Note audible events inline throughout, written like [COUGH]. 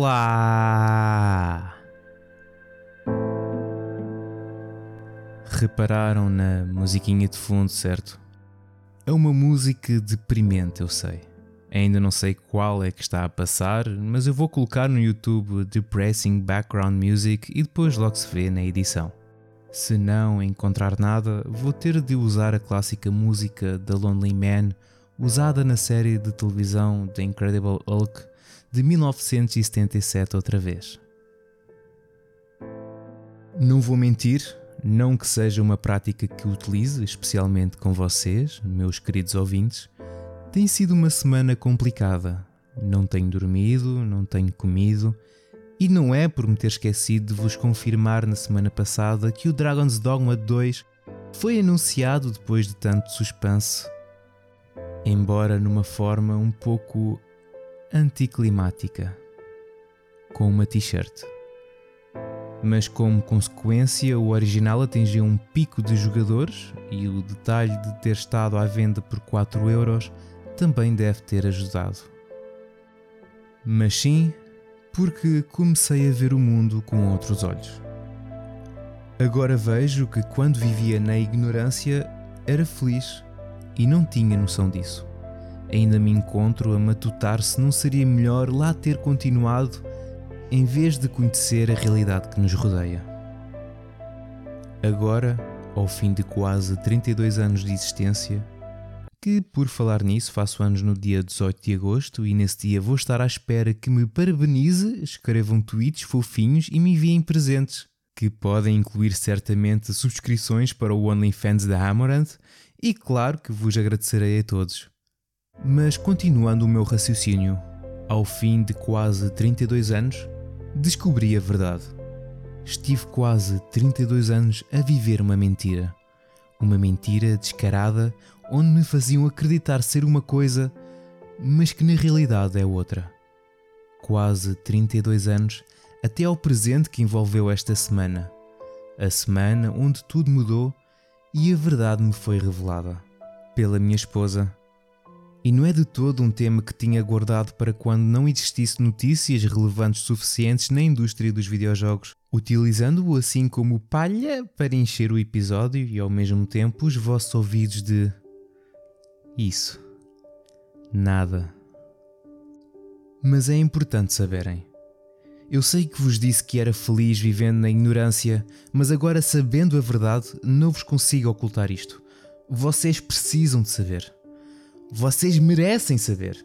Olá! Repararam na musiquinha de fundo, certo? É uma música deprimente, eu sei. Ainda não sei qual é que está a passar, mas eu vou colocar no YouTube Depressing Background Music e depois logo se vê na edição. Se não encontrar nada, vou ter de usar a clássica música The Lonely Man, usada na série de televisão The Incredible Hulk de 1977 outra vez. Não vou mentir, não que seja uma prática que utilize, especialmente com vocês, meus queridos ouvintes, tem sido uma semana complicada. Não tenho dormido, não tenho comido, e não é por me ter esquecido de vos confirmar na semana passada que o Dragon's Dogma 2 foi anunciado depois de tanto suspense, embora numa forma um pouco anticlimática, com uma t-shirt. Mas como consequência, o original atingiu um pico de jogadores e o detalhe de ter estado à venda por 4 euros também deve ter ajudado. Mas sim, porque comecei a ver o mundo com outros olhos. Agora vejo que quando vivia na ignorância era feliz e não tinha noção disso ainda me encontro a matutar se não seria melhor lá ter continuado em vez de conhecer a realidade que nos rodeia. Agora, ao fim de quase 32 anos de existência, que por falar nisso faço anos no dia 18 de agosto e nesse dia vou estar à espera que me parabenize, escrevam tweets fofinhos e me enviem presentes, que podem incluir certamente subscrições para o OnlyFans da Amaranth e claro que vos agradecerei a todos. Mas continuando o meu raciocínio, ao fim de quase 32 anos, descobri a verdade. Estive quase 32 anos a viver uma mentira. Uma mentira descarada onde me faziam acreditar ser uma coisa, mas que na realidade é outra. Quase 32 anos até ao presente que envolveu esta semana. A semana onde tudo mudou e a verdade me foi revelada pela minha esposa e não é de todo um tema que tinha guardado para quando não existisse notícias relevantes suficientes na indústria dos videojogos, utilizando-o assim como palha para encher o episódio e ao mesmo tempo os vossos ouvidos de. Isso. Nada. Mas é importante saberem. Eu sei que vos disse que era feliz vivendo na ignorância, mas agora sabendo a verdade, não vos consigo ocultar isto. Vocês precisam de saber. Vocês merecem saber.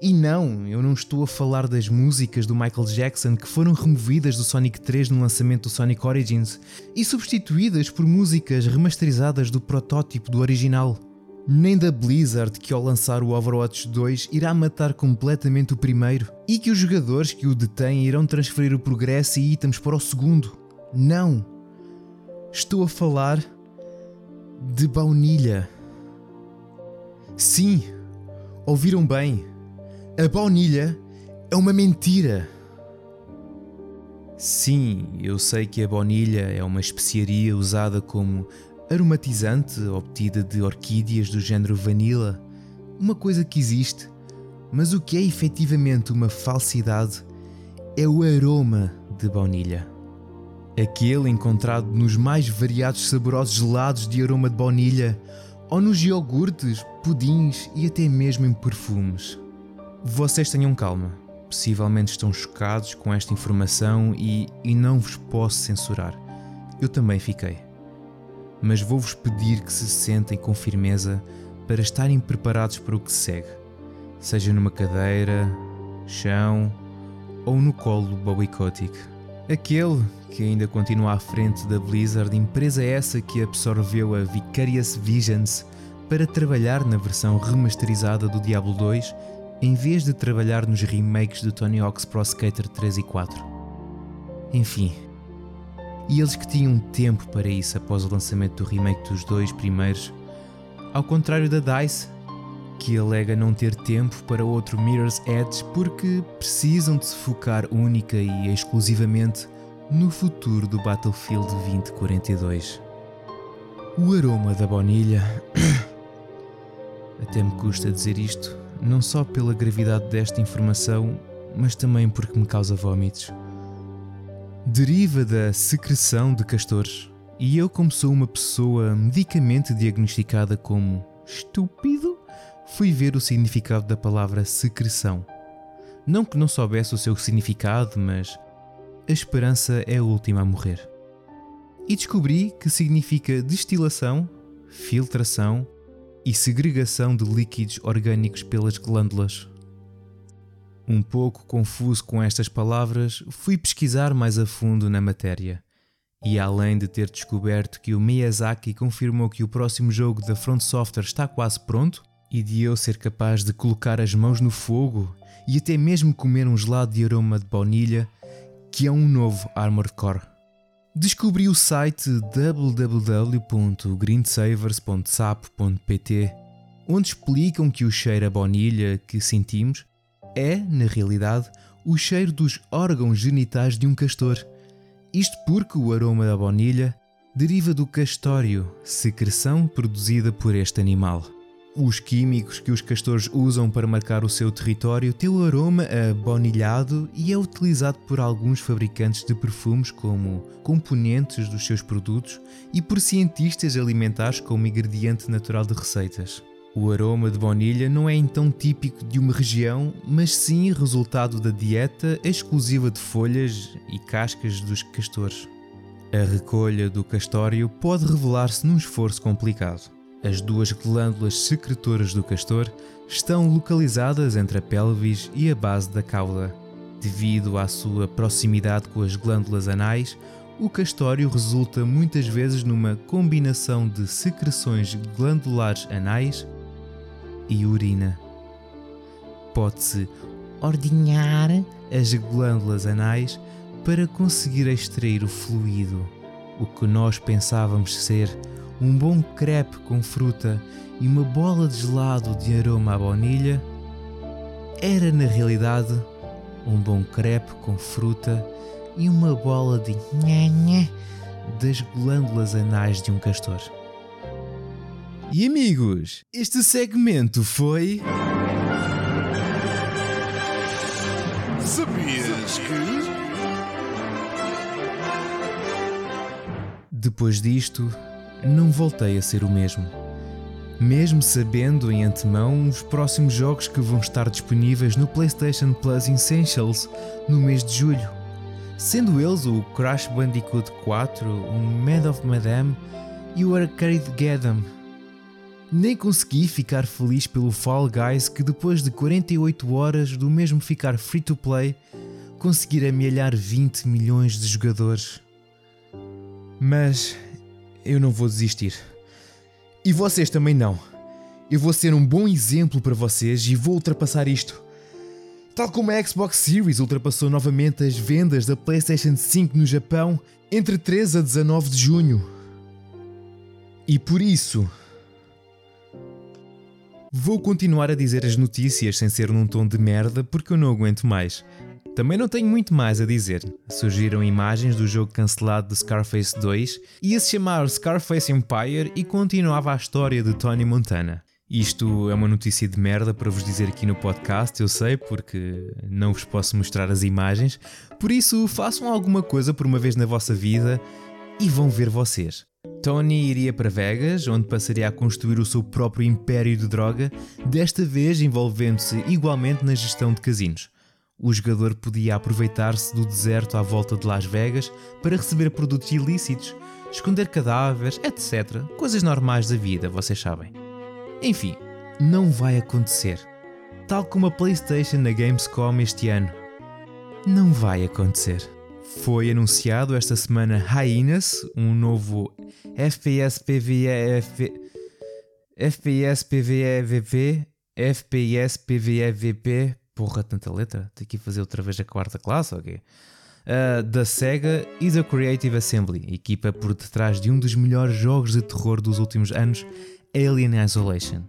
E não, eu não estou a falar das músicas do Michael Jackson que foram removidas do Sonic 3 no lançamento do Sonic Origins e substituídas por músicas remasterizadas do protótipo do original. Nem da Blizzard que ao lançar o Overwatch 2 irá matar completamente o primeiro e que os jogadores que o detêm irão transferir o progresso e itens para o segundo. Não! Estou a falar de baunilha. Sim, ouviram bem. A baunilha é uma mentira. Sim, eu sei que a baunilha é uma especiaria usada como aromatizante obtida de orquídeas do género vanilla, uma coisa que existe, mas o que é efetivamente uma falsidade é o aroma de baunilha. Aquele encontrado nos mais variados saborosos gelados de aroma de baunilha ou nos iogurtes, pudins e até mesmo em perfumes. Vocês tenham calma, possivelmente estão chocados com esta informação e, e não vos posso censurar. Eu também fiquei. Mas vou-vos pedir que se sentem com firmeza para estarem preparados para o que segue, seja numa cadeira, chão ou no colo do Bobby. Aquele que ainda continua à frente da Blizzard, empresa essa que absorveu a Vicarious Visions para trabalhar na versão remasterizada do Diablo 2 em vez de trabalhar nos remakes do Tony Hawk's Pro Skater 3 e 4. Enfim. E eles que tinham tempo para isso após o lançamento do remake dos dois primeiros, ao contrário da DICE, que alega não ter tempo para outro Mirror's Edge porque precisam de se focar única e exclusivamente no futuro do Battlefield 2042. O aroma da baunilha. [COUGHS] Até me custa dizer isto, não só pela gravidade desta informação, mas também porque me causa vômitos. Deriva da secreção de castores, e eu, como sou uma pessoa medicamente diagnosticada como estúpido, fui ver o significado da palavra secreção. Não que não soubesse o seu significado, mas a esperança é a última a morrer. E descobri que significa destilação, filtração e segregação de líquidos orgânicos pelas glândulas. Um pouco confuso com estas palavras, fui pesquisar mais a fundo na matéria. E além de ter descoberto que o Miyazaki confirmou que o próximo jogo da Front Software está quase pronto, e de eu ser capaz de colocar as mãos no fogo e até mesmo comer um gelado de aroma de baunilha, que é um novo Armored Core. Descobri o site www.greensavers.sap.pt, onde explicam que o cheiro a baunilha que sentimos é, na realidade, o cheiro dos órgãos genitais de um castor. Isto porque o aroma da baunilha deriva do castório, secreção produzida por este animal. Os químicos que os castores usam para marcar o seu território têm o aroma a baunilhado e é utilizado por alguns fabricantes de perfumes como componentes dos seus produtos e por cientistas alimentares como ingrediente natural de receitas. O aroma de baunilha não é então típico de uma região, mas sim resultado da dieta exclusiva de folhas e cascas dos castores. A recolha do castório pode revelar-se num esforço complicado. As duas glândulas secretoras do castor estão localizadas entre a pelvis e a base da cauda. Devido à sua proximidade com as glândulas anais, o castório resulta muitas vezes numa combinação de secreções glandulares anais e urina. Pode-se ordenhar as glândulas anais para conseguir extrair o fluido, o que nós pensávamos ser um bom crepe com fruta e uma bola de gelado de aroma à baunilha, era na realidade um bom crepe com fruta e uma bola de nhanha das glândulas anais de um castor. E amigos, este segmento foi. Sabias que. Depois disto, não voltei a ser o mesmo. Mesmo sabendo em antemão os próximos jogos que vão estar disponíveis no PlayStation Plus Essentials no mês de julho, sendo eles o Crash Bandicoot 4, o Mad of Madame e o Arcade Gatham. Nem consegui ficar feliz pelo Fall Guys que depois de 48 horas do mesmo ficar free to play, conseguir amealhar 20 milhões de jogadores. Mas eu não vou desistir. E vocês também não. Eu vou ser um bom exemplo para vocês e vou ultrapassar isto. Tal como a Xbox Series ultrapassou novamente as vendas da PlayStation 5 no Japão entre 13 a 19 de junho. E por isso. Vou continuar a dizer as notícias sem ser num tom de merda porque eu não aguento mais. Também não tenho muito mais a dizer. Surgiram imagens do jogo cancelado de Scarface 2, ia se chamar Scarface Empire e continuava a história de Tony Montana. Isto é uma notícia de merda para vos dizer aqui no podcast, eu sei, porque não vos posso mostrar as imagens. Por isso, façam alguma coisa por uma vez na vossa vida e vão ver vocês. Tony iria para Vegas, onde passaria a construir o seu próprio império de droga, desta vez envolvendo-se igualmente na gestão de casinos o jogador podia aproveitar-se do deserto à volta de Las Vegas para receber produtos ilícitos, esconder cadáveres, etc. Coisas normais da vida, vocês sabem. Enfim, não vai acontecer. Tal como a PlayStation na Gamescom este ano. Não vai acontecer. Foi anunciado esta semana Hyenas, um novo FPS PvE FPS PvE FPS PvE Porra, tanta letra. Tenho que fazer outra vez a quarta classe, ok? Uh, da Sega e da Creative Assembly, equipa por detrás de um dos melhores jogos de terror dos últimos anos, Alien Isolation.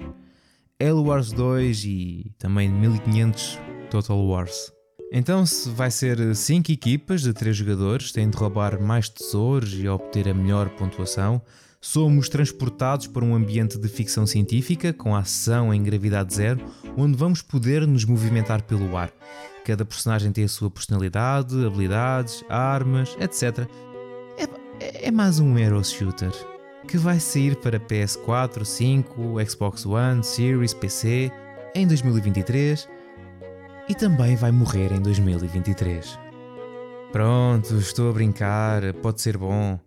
Halo Wars 2 e também 1500 Total Wars. Então, se vai ser 5 equipas de 3 jogadores, têm de roubar mais tesouros e obter a melhor pontuação, Somos transportados para um ambiente de ficção científica com ação em gravidade zero, onde vamos poder nos movimentar pelo ar. cada personagem tem a sua personalidade, habilidades, armas, etc. É, é mais um hero shooter que vai sair para PS4, 5, Xbox One, Series, PC em 2023 e também vai morrer em 2023. Pronto, estou a brincar, pode ser bom.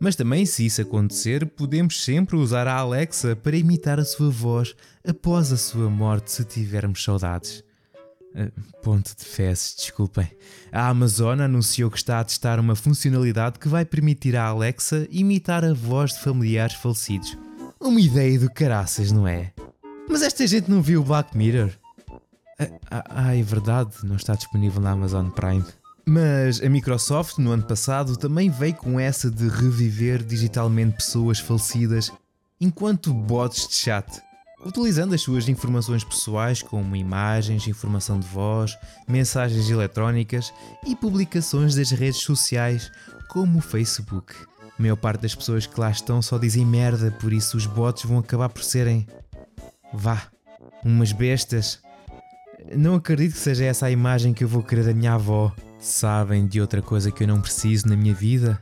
Mas também, se isso acontecer, podemos sempre usar a Alexa para imitar a sua voz após a sua morte se tivermos saudades. Uh, ponto de fezes, desculpem. A Amazon anunciou que está a testar uma funcionalidade que vai permitir à Alexa imitar a voz de familiares falecidos. Uma ideia do caraças, não é? Mas esta gente não viu o Black Mirror? Ah, ah, é verdade, não está disponível na Amazon Prime. Mas a Microsoft, no ano passado, também veio com essa de reviver digitalmente pessoas falecidas enquanto bots de chat, utilizando as suas informações pessoais como imagens, informação de voz, mensagens eletrónicas e publicações das redes sociais como o Facebook. A maior parte das pessoas que lá estão só dizem merda, por isso os bots vão acabar por serem. vá, umas bestas. Não acredito que seja essa a imagem que eu vou querer da minha avó. Sabem de outra coisa que eu não preciso na minha vida?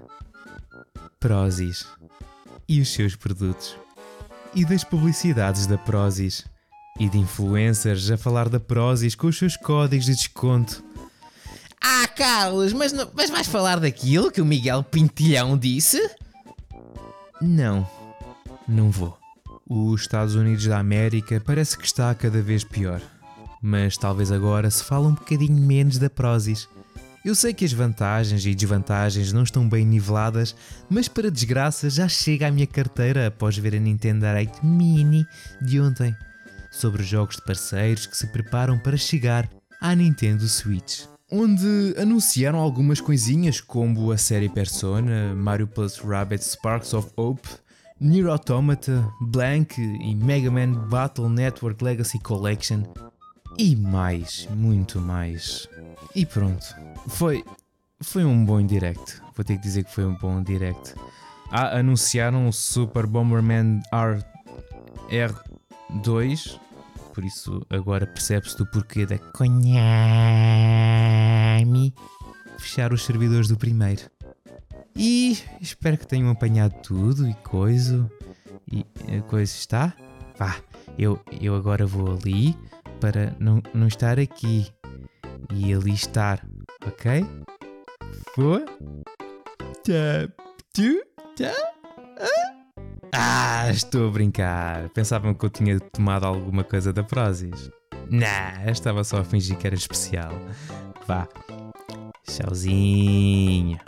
Prozis. E os seus produtos. E das publicidades da Prozis. E de influencers a falar da Prozis com os seus códigos de desconto. Ah, Carlos, mas, não, mas vais falar daquilo que o Miguel Pintilhão disse? Não, não vou. Os Estados Unidos da América parece que está cada vez pior. Mas talvez agora se fale um bocadinho menos da Prozis eu sei que as vantagens e desvantagens não estão bem niveladas, mas para desgraça já chega à minha carteira após ver a Nintendo Direct Mini de ontem sobre os jogos de parceiros que se preparam para chegar à Nintendo Switch. Onde anunciaram algumas coisinhas como a série Persona, Mario Plus Rabbids Sparks of Hope, Nier Automata, Blank e Mega Man Battle Network Legacy Collection e mais, muito mais. E pronto, foi, foi um bom direct. Vou ter que dizer que foi um bom direct. Ah, anunciaram o Super Bomberman R2, por isso agora percebe-se do porquê da Konami fechar os servidores do primeiro. E espero que tenham apanhado tudo e coisa. E a coisa está? Vá, eu, eu agora vou ali para não, não estar aqui e ali estar, ok? Foi? Tá, tá? Ah, estou a brincar. Pensavam que eu tinha tomado alguma coisa da Prozis. Nah, estava só a fingir que era especial. Vá. Tchauzinho.